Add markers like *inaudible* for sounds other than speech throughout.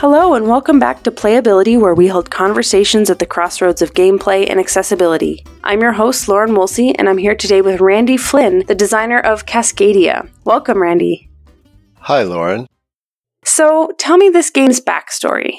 Hello, and welcome back to Playability, where we hold conversations at the crossroads of gameplay and accessibility. I'm your host, Lauren Woolsey, and I'm here today with Randy Flynn, the designer of Cascadia. Welcome, Randy. Hi, Lauren. So, tell me this game's backstory.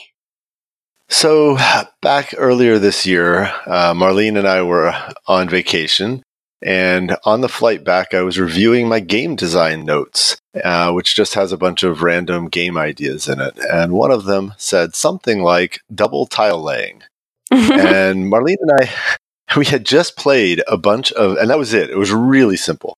So, back earlier this year, uh, Marlene and I were on vacation, and on the flight back, I was reviewing my game design notes, uh, which just has a bunch of random game ideas in it. And one of them said something like double tile laying. *laughs* and Marlene and I, *laughs* we had just played a bunch of, and that was it. It was really simple.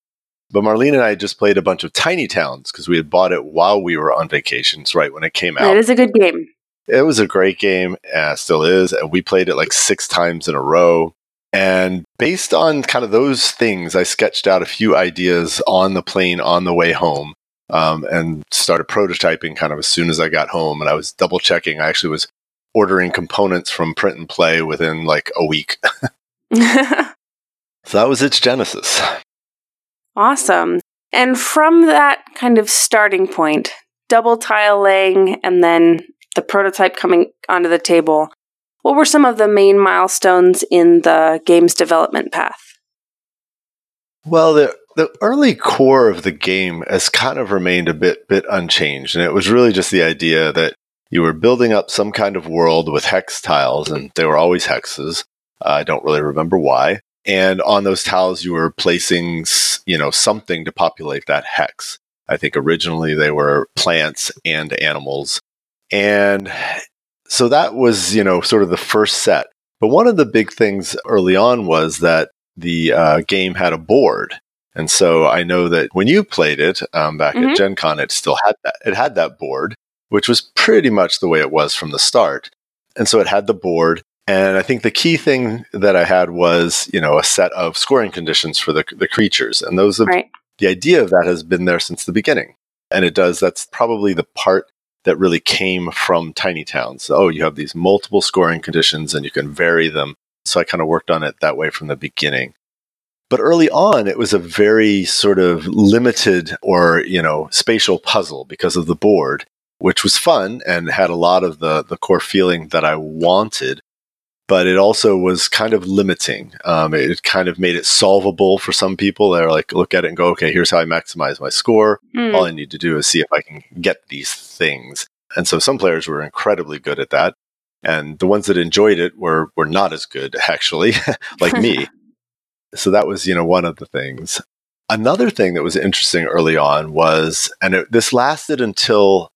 But Marlene and I just played a bunch of Tiny Towns because we had bought it while we were on vacations, right when it came out. It is a good game. It was a great game, uh, still is, and we played it like six times in a row. And based on kind of those things, I sketched out a few ideas on the plane on the way home um, and started prototyping kind of as soon as I got home. And I was double checking. I actually was ordering components from print and play within like a week. *laughs* *laughs* so that was its genesis. Awesome. And from that kind of starting point, double tile laying and then the prototype coming onto the table, what were some of the main milestones in the game's development path? Well, the the early core of the game has kind of remained a bit bit unchanged, and it was really just the idea that you were building up some kind of world with hex tiles, and they were always hexes. Uh, I don't really remember why. And on those tiles, you were placing, you know, something to populate that hex. I think originally they were plants and animals. And so that was, you know, sort of the first set. But one of the big things early on was that the uh, game had a board. And so I know that when you played it um, back mm-hmm. at Gen Con, it still had that. It had that board, which was pretty much the way it was from the start. And so it had the board. And I think the key thing that I had was, you know, a set of scoring conditions for the, the creatures. And those have, right. the idea of that has been there since the beginning. And it does, that's probably the part that really came from tiny towns. Oh, you have these multiple scoring conditions and you can vary them. So I kind of worked on it that way from the beginning. But early on, it was a very sort of limited or, you know, spatial puzzle because of the board, which was fun and had a lot of the, the core feeling that I wanted. But it also was kind of limiting. Um, it kind of made it solvable for some people. They're like, look at it and go, okay, here's how I maximize my score. Mm. All I need to do is see if I can get these things. And so some players were incredibly good at that. And the ones that enjoyed it were, were not as good, *laughs* actually, *laughs* like me. *laughs* so that was, you know, one of the things. Another thing that was interesting early on was, and it, this lasted until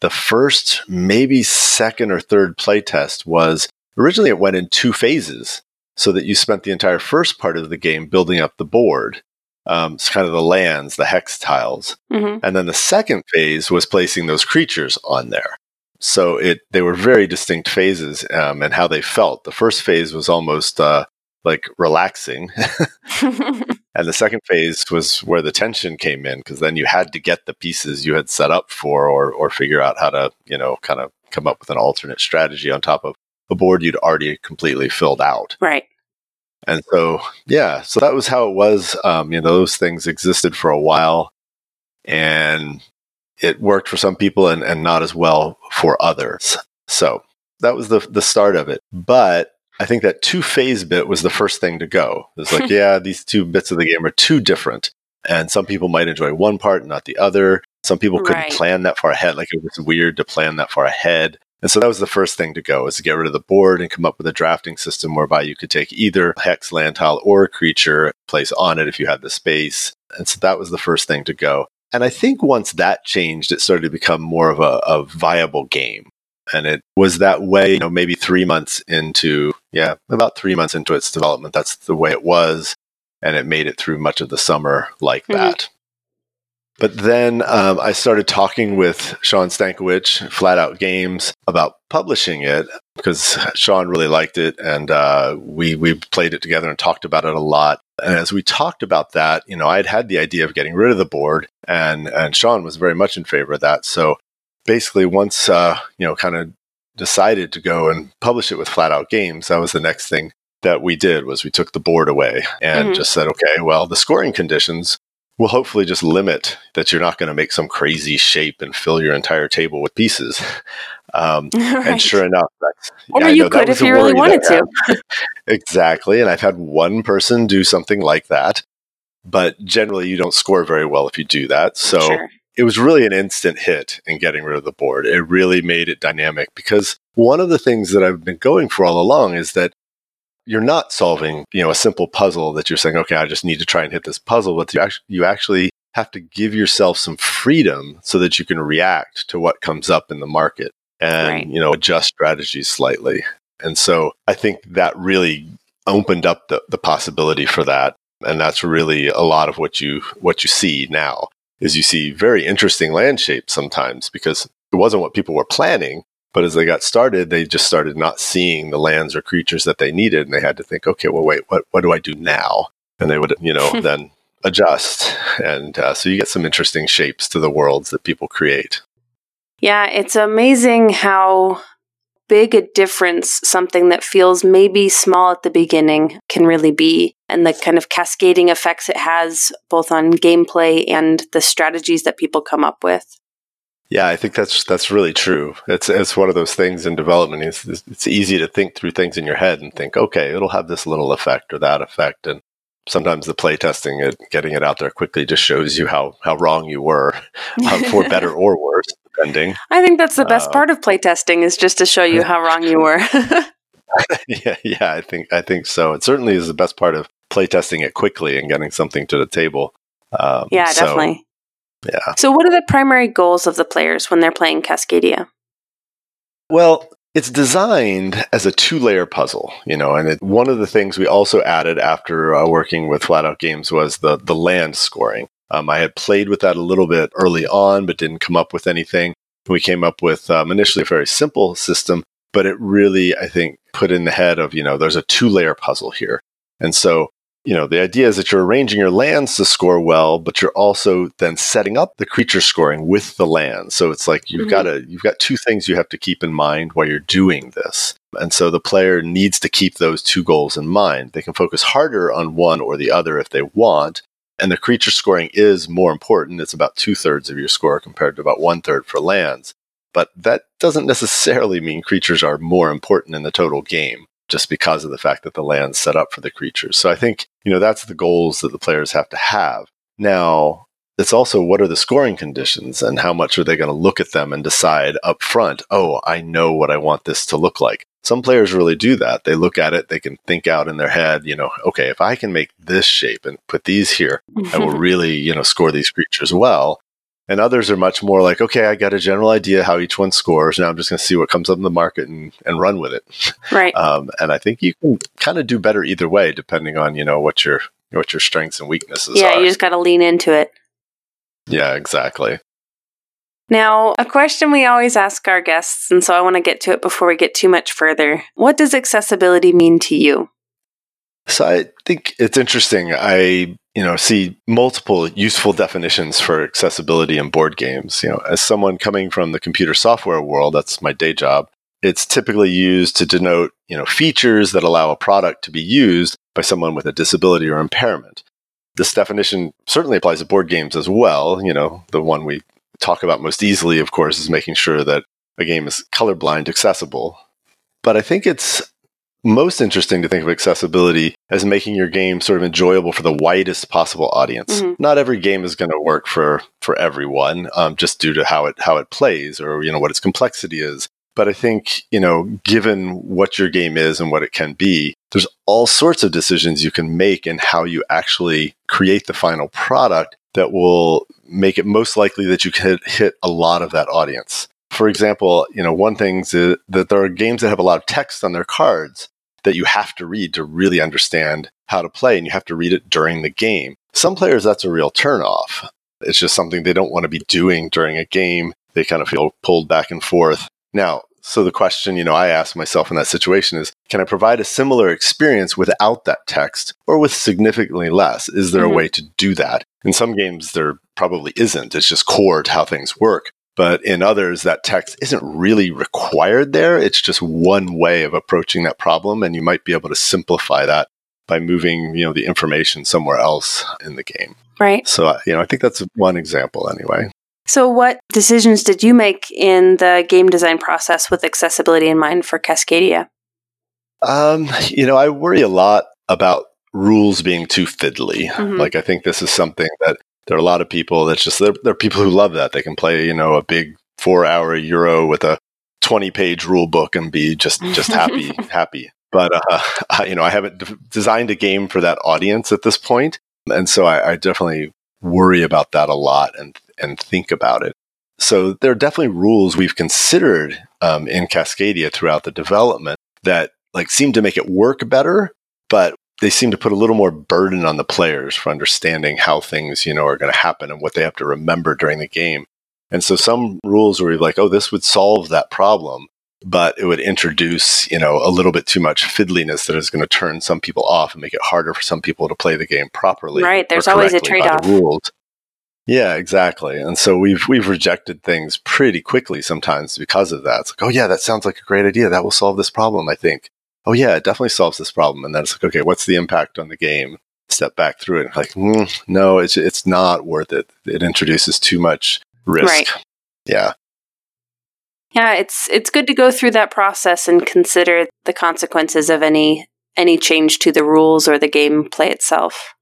the first, maybe second or third playtest was originally it went in two phases so that you spent the entire first part of the game building up the board um, it's kind of the lands, the hex tiles. Mm-hmm. And then the second phase was placing those creatures on there. So it they were very distinct phases um, and how they felt. The first phase was almost uh, like relaxing, *laughs* and the second phase was where the tension came in because then you had to get the pieces you had set up for, or or figure out how to you know kind of come up with an alternate strategy on top of a board you'd already completely filled out. Right. And so, yeah, so that was how it was. Um, you know, those things existed for a while and it worked for some people and, and not as well for others. So that was the, the start of it. But I think that two phase bit was the first thing to go. It's like, *laughs* yeah, these two bits of the game are too different. And some people might enjoy one part, not the other. Some people couldn't right. plan that far ahead. Like it was weird to plan that far ahead. And so that was the first thing to go is to get rid of the board and come up with a drafting system whereby you could take either hex land tile or a creature, place on it if you had the space. And so that was the first thing to go. And I think once that changed, it started to become more of a, a viable game. And it was that way, you know, maybe three months into, yeah, about three months into its development. That's the way it was. And it made it through much of the summer like mm-hmm. that. But then um, I started talking with Shawn Stankewich, Flat Out Games, about publishing it because Shawn really liked it, and uh, we we played it together and talked about it a lot. And as we talked about that, you know, I had had the idea of getting rid of the board, and and Shawn was very much in favor of that. So basically, once uh, you know, kind of decided to go and publish it with Flatout Games, that was the next thing that we did was we took the board away and mm-hmm. just said, okay, well, the scoring conditions will hopefully just limit that you're not going to make some crazy shape and fill your entire table with pieces. *laughs* Um, *laughs* right. And sure enough, that's or yeah, you could if you really wanted to. *laughs* exactly, and I've had one person do something like that, but generally you don't score very well if you do that. So sure. it was really an instant hit in getting rid of the board. It really made it dynamic because one of the things that I've been going for all along is that you're not solving, you know, a simple puzzle that you're saying, okay, I just need to try and hit this puzzle, but you actually, you actually have to give yourself some freedom so that you can react to what comes up in the market and, right. you know, adjust strategies slightly. And so I think that really opened up the, the possibility for that. And that's really a lot of what you what you see now is you see very interesting land shapes sometimes because it wasn't what people were planning, but as they got started, they just started not seeing the lands or creatures that they needed, and they had to think, okay, well, wait, what what do I do now? And they would, you know, *laughs* then adjust, and uh, so you get some interesting shapes to the worlds that people create. Yeah, it's amazing how big a difference something that feels maybe small at the beginning can really be, and the kind of cascading effects it has both on gameplay and the strategies that people come up with. Yeah, I think that's that's really true. It's it's one of those things in development. It's it's easy to think through things in your head and think, okay, it'll have this little effect or that effect, and sometimes the play testing it, getting it out there quickly, just shows you how how wrong you were, *laughs* um, for better or worse, depending. I think that's the best uh, part of play testing is just to show you how wrong you were. *laughs* *laughs* yeah, yeah, I think I think so. It certainly is the best part of play testing it quickly and getting something to the table. Um, yeah, so, definitely. Yeah. So, what are the primary goals of the players when they're playing Cascadia? Well, it's designed as a two layer puzzle, you know, and it, one of the things we also added after uh, working with Flatout Games was the, the land scoring. Um, I had played with that a little bit early on, but didn't come up with anything. We came up with um, initially a very simple system, but it really, I think, put in the head of, you know, there's a two layer puzzle here. And so you know, the idea is that you're arranging your lands to score well, but you're also then setting up the creature scoring with the land. So it's like you've mm-hmm. got to you've got two things you have to keep in mind while you're doing this. And so the player needs to keep those two goals in mind. They can focus harder on one or the other if they want. And the creature scoring is more important. It's about two thirds of your score compared to about one third for lands. But that doesn't necessarily mean creatures are more important in the total game just because of the fact that the land's set up for the creatures. So I think, you know, that's the goals that the players have to have. Now, it's also what are the scoring conditions and how much are they going to look at them and decide up front, oh, I know what I want this to look like. Some players really do that. They look at it, they can think out in their head, you know, okay, if I can make this shape and put these here, I will *laughs* really, you know, score these creatures well. And others are much more like, okay, I got a general idea how each one scores. Now I'm just going to see what comes up in the market and, and run with it. Right. Um, and I think you can kind of do better either way, depending on you know what your what your strengths and weaknesses yeah, are. Yeah, you just got to lean into it. Yeah, exactly. Now, a question we always ask our guests, and so I want to get to it before we get too much further. What does accessibility mean to you? So I think it's interesting. I you know see multiple useful definitions for accessibility in board games. You know, as someone coming from the computer software world, that's my day job. It's typically used to denote you know features that allow a product to be used by someone with a disability or impairment. This definition certainly applies to board games as well. You know, the one we talk about most easily, of course, is making sure that a game is colorblind accessible. But I think it's most interesting to think of accessibility as making your game sort of enjoyable for the widest possible audience. Mm-hmm. Not every game is going to work for for everyone, um, just due to how it how it plays or you know what its complexity is. But I think you know, given what your game is and what it can be, there's all sorts of decisions you can make in how you actually create the final product that will make it most likely that you can hit a lot of that audience for example, you know, one thing is that there are games that have a lot of text on their cards that you have to read to really understand how to play, and you have to read it during the game. Some players, that's a real turnoff. It's just something they don't want to be doing during a game. They kind of feel pulled back and forth. Now, so the question, you know, I ask myself in that situation is, can I provide a similar experience without that text or with significantly less? Is there mm-hmm. a way to do that? In some games, there probably isn't. It's just core to how things work. But in others, that text isn't really required there. It's just one way of approaching that problem. And you might be able to simplify that by moving, you know, the information somewhere else in the game. Right. So, you know, I think that's one example anyway. So, what decisions did you make in the game design process with accessibility in mind for Cascadia? Um, you know, I worry a lot about rules being too fiddly. Mm-hmm. Like, I think this is something that there are a lot of people that's just, there, there are people who love that. They can play, you know, a big four hour Euro with a 20 page rule book and be just, just happy, *laughs* happy. But, uh, *laughs* I, you know, I haven't d- designed a game for that audience at this. And so I, I definitely worry about that a lot and, and think about it. So there are definitely rules we've considered um, in Cascadia throughout the development that like seem to make it work better, but they seem to put a little more burden on the players for understanding how things, you know, are going to happen and what they have to remember during the game. And so some rules were like, oh, this would solve that problem but it would introduce, you know, a little bit too much fiddliness that is going to turn some people off and make it harder for some people to play the game properly. Right. There's always a trade-off. Rules. Yeah, exactly. And so we've we've rejected things pretty quickly sometimes because of that. It's like, oh yeah, that sounds like a great idea. That will solve this problem, I think. Oh yeah, it definitely solves this problem. And then it's like, okay, what's the impact on the game? Step back through it. Like, mm, no, it's it's not worth it. It introduces too much risk. Right. Yeah. Yeah, it's it's good to go through that process and consider the consequences of any any change to the rules or the gameplay itself.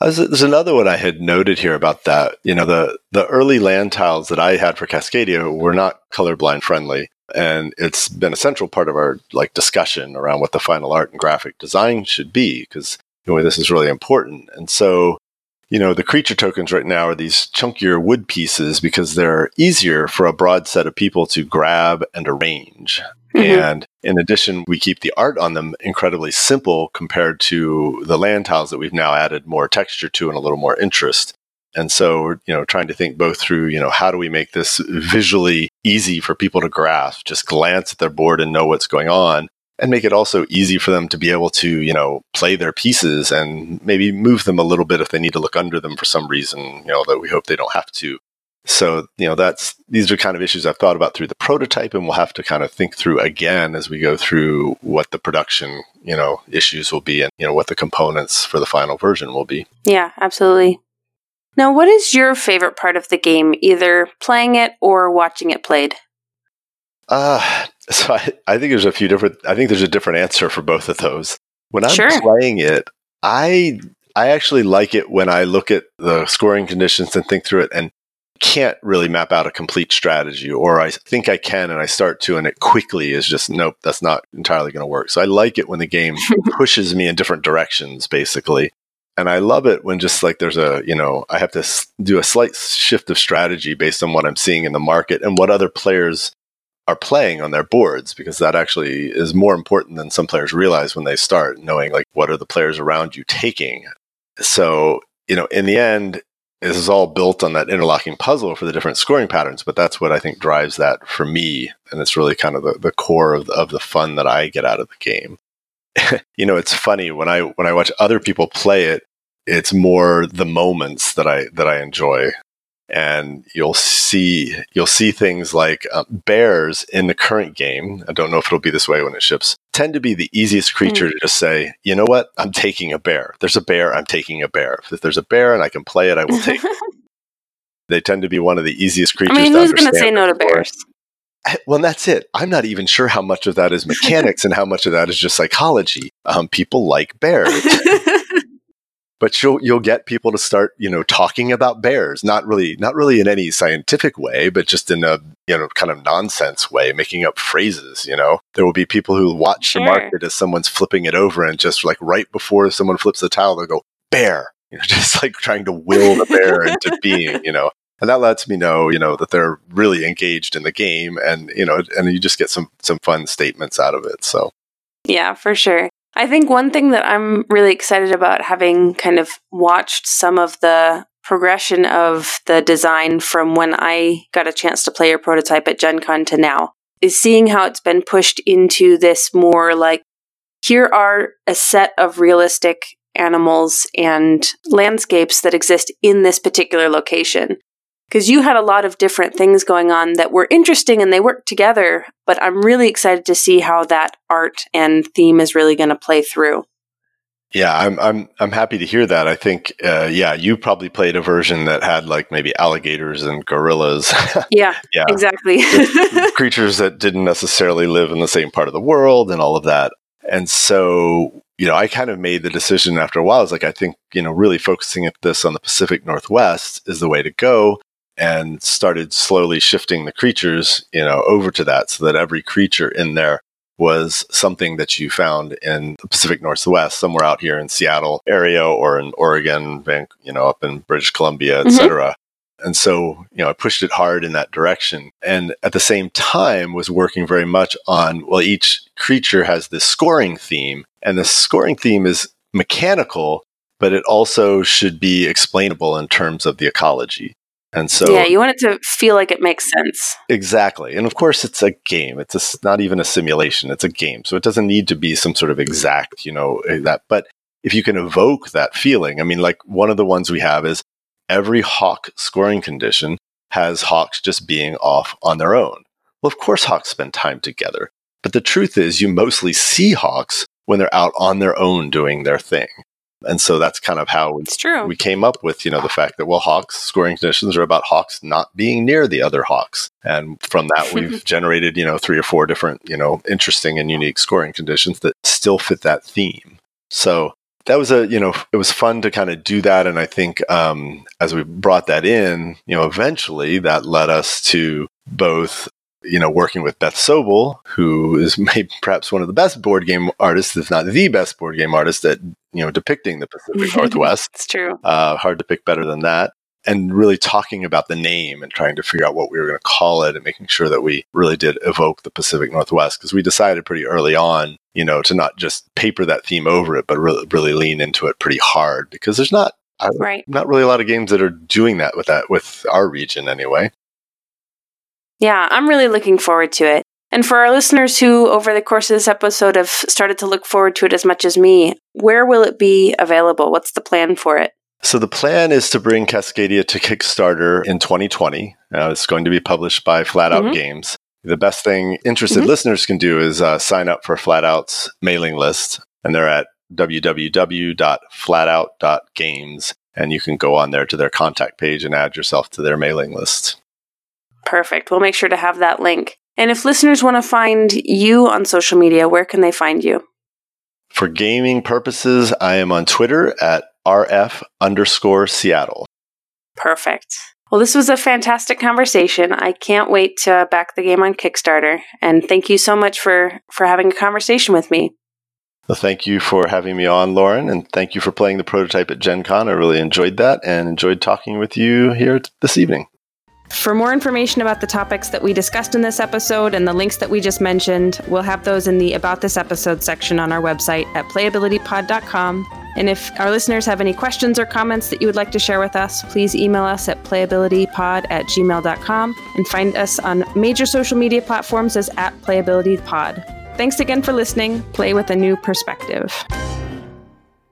There's another one I had noted here about that. You know, the the early land tiles that I had for Cascadia were not colorblind friendly, and it's been a central part of our like discussion around what the final art and graphic design should be because you know this is really important. And so you know, the creature tokens right now are these chunkier wood pieces because they're easier for a broad set of people to grab and arrange. Mm-hmm. And in addition, we keep the art on them incredibly simple compared to the land tiles that we've now added more texture to and a little more interest. And so, you know, trying to think both through, you know, how do we make this visually easy for people to grasp, just glance at their board and know what's going on, and make it also easy for them to be able to, you know, play their pieces and maybe move them a little bit if they need to look under them for some reason, you know, that we hope they don't have to. So, you know, that's these are kind of issues I've thought about through the prototype and we'll have to kind of think through again as we go through what the production, you know, issues will be and, you know, what the components for the final version will be. Yeah, absolutely. Now, what is your favorite part of the game, either playing it or watching it played? Uh, *laughs* so I, I think there's a few different. I think there's a different answer for both of those. When I'm sure. playing it, I I actually like it when I look at the scoring conditions and think through it and can't really map out a complete strategy, or I think I can and I start to, and it quickly is just nope, that's not entirely going to work. So I like it when the game *laughs* pushes me in different directions, basically. And I love it when just like there's a, you know, I have to do a slight shift of strategy based on what I'm seeing in the market and what other players are playing on their boards because that actually is more important than some players realize when they start knowing like what are the players around you taking. So, you know, in the end, this is all built on that interlocking puzzle for the different scoring patterns, but that's what I think drives that for me. And it's really kind of the, the core of the, of the fun that I get out of the game. *laughs* you know, it's funny when I when I watch other people play it, it's more the moments that I that I enjoy and you'll see you'll see things like uh, bears in the current game. I don't know if it'll be this way when it ships. Tend to be the easiest creature mm. to just say, you know what, I'm taking a bear. There's a bear, I'm taking a bear. If there's a bear and I can play it, I will take. it. *laughs* They tend to be one of the easiest creatures. I mean, who's going to say no to bears? Well, that's it. I'm not even sure how much of that is *laughs* mechanics and how much of that is just psychology. Um, people like bears *laughs* but you'll you'll get people to start you know talking about bears not really not really in any scientific way but just in a you know kind of nonsense way making up phrases you know? There will be people who watch sure. the market as someone's flipping it over and just like right before someone flips the tile they'll go bear! You know *laughs* just like trying to will the bear into *laughs* being you know? And that lets me know you know that they're really engaged in the game and you know and you just get some some fun statements out of it so. Yeah for sure I think one thing that I'm really excited about having kind of watched some of the progression of the design from when I got a chance to play your prototype at Gen Con to now is seeing how it's been pushed into this more like here are a set of realistic animals and landscapes that exist in this particular location because you had a lot of different things going on that were interesting and they worked together. But I'm really excited to see how that art and theme is really going to play through. Yeah, I'm I'm I'm happy to hear that. I think, uh, yeah, you probably played a version that had like maybe alligators and gorillas. *laughs* yeah, yeah, exactly. *laughs* creatures that didn't necessarily live in the same part of the world and all of that. And so, you know, I kind of made the decision after a while. I was like, I think you know, really focusing at this on the Pacific Northwest is the way to go. And started slowly shifting the creatures, you know, over to that so that every creature in there was something that you found in the Pacific Northwest, somewhere out here in Seattle area or in Oregon, you know, up in British Columbia, etc. Mm-hmm. And so, you know, I pushed it hard in that direction. And at the same time was working very much on, well, each creature has this scoring theme. And the scoring theme is mechanical, but it also should be explainable in terms of the ecology. And so, yeah, you want it to feel like it makes sense. Exactly. And of course, it's a game. It's a, not even a simulation. It's a game. So it doesn't need to be some sort of exact, you know, eh, that. But if you can evoke that feeling, I mean, like one of the ones we have is every hawk scoring condition has hawks just being off on their own. Well, of course, hawks spend time together. But the truth is, you mostly see hawks when they're out on their own doing their thing. And so that's kind of how it's true. we came up with, you know, the fact that, well, hawks scoring conditions are about hawks not being near the other hawks. And from that, *laughs* we've generated, you know, three or four different, you know, interesting and unique scoring conditions that still fit that theme. So that was a, you know, it was fun to kind of do that. And I think um, as we brought that in, you know, eventually that led us to both you know, working with Beth Sobel, who is *laughs* maybe perhaps one of the best board game artists, if not the best board game artist at, you know, depicting the Pacific *laughs* Northwest. it's true. Uh, hard to pick better than that. And really talking about the name and trying to figure out what we were going to call it and making sure that we really did evoke the Pacific Northwest because we decided pretty early on, you know, to not just paper that theme over it, but really, really lean into it pretty hard because there's not right. not really a lot of games that are doing that with that with our region anyway. Yeah, I'm really looking forward to it. And for our listeners who, over the course of this episode, have started to look forward to it as much as me, where will it be available? What's the plan for it? So, the plan is to bring Cascadia to Kickstarter in 2020. Uh, it's going to be published by Flatout mm-hmm. Games. The best thing interested mm-hmm. listeners can do is uh, sign up for Flatout's mailing list, and they're at www.flatout.games. And you can go on there to their contact page and add yourself to their mailing list. Perfect. We'll make sure to have that link. And if listeners want to find you on social media, where can they find you? For gaming purposes, I am on Twitter at RF underscore Seattle. Perfect. Well, this was a fantastic conversation. I can't wait to back the game on Kickstarter. And thank you so much for, for having a conversation with me. Well, thank you for having me on, Lauren, and thank you for playing the prototype at Gen Con. I really enjoyed that and enjoyed talking with you here this evening. For more information about the topics that we discussed in this episode and the links that we just mentioned, we'll have those in the About This Episode section on our website at playabilitypod.com. And if our listeners have any questions or comments that you would like to share with us, please email us at playabilitypod at gmail.com and find us on major social media platforms as at playabilitypod. Thanks again for listening. Play with a new perspective.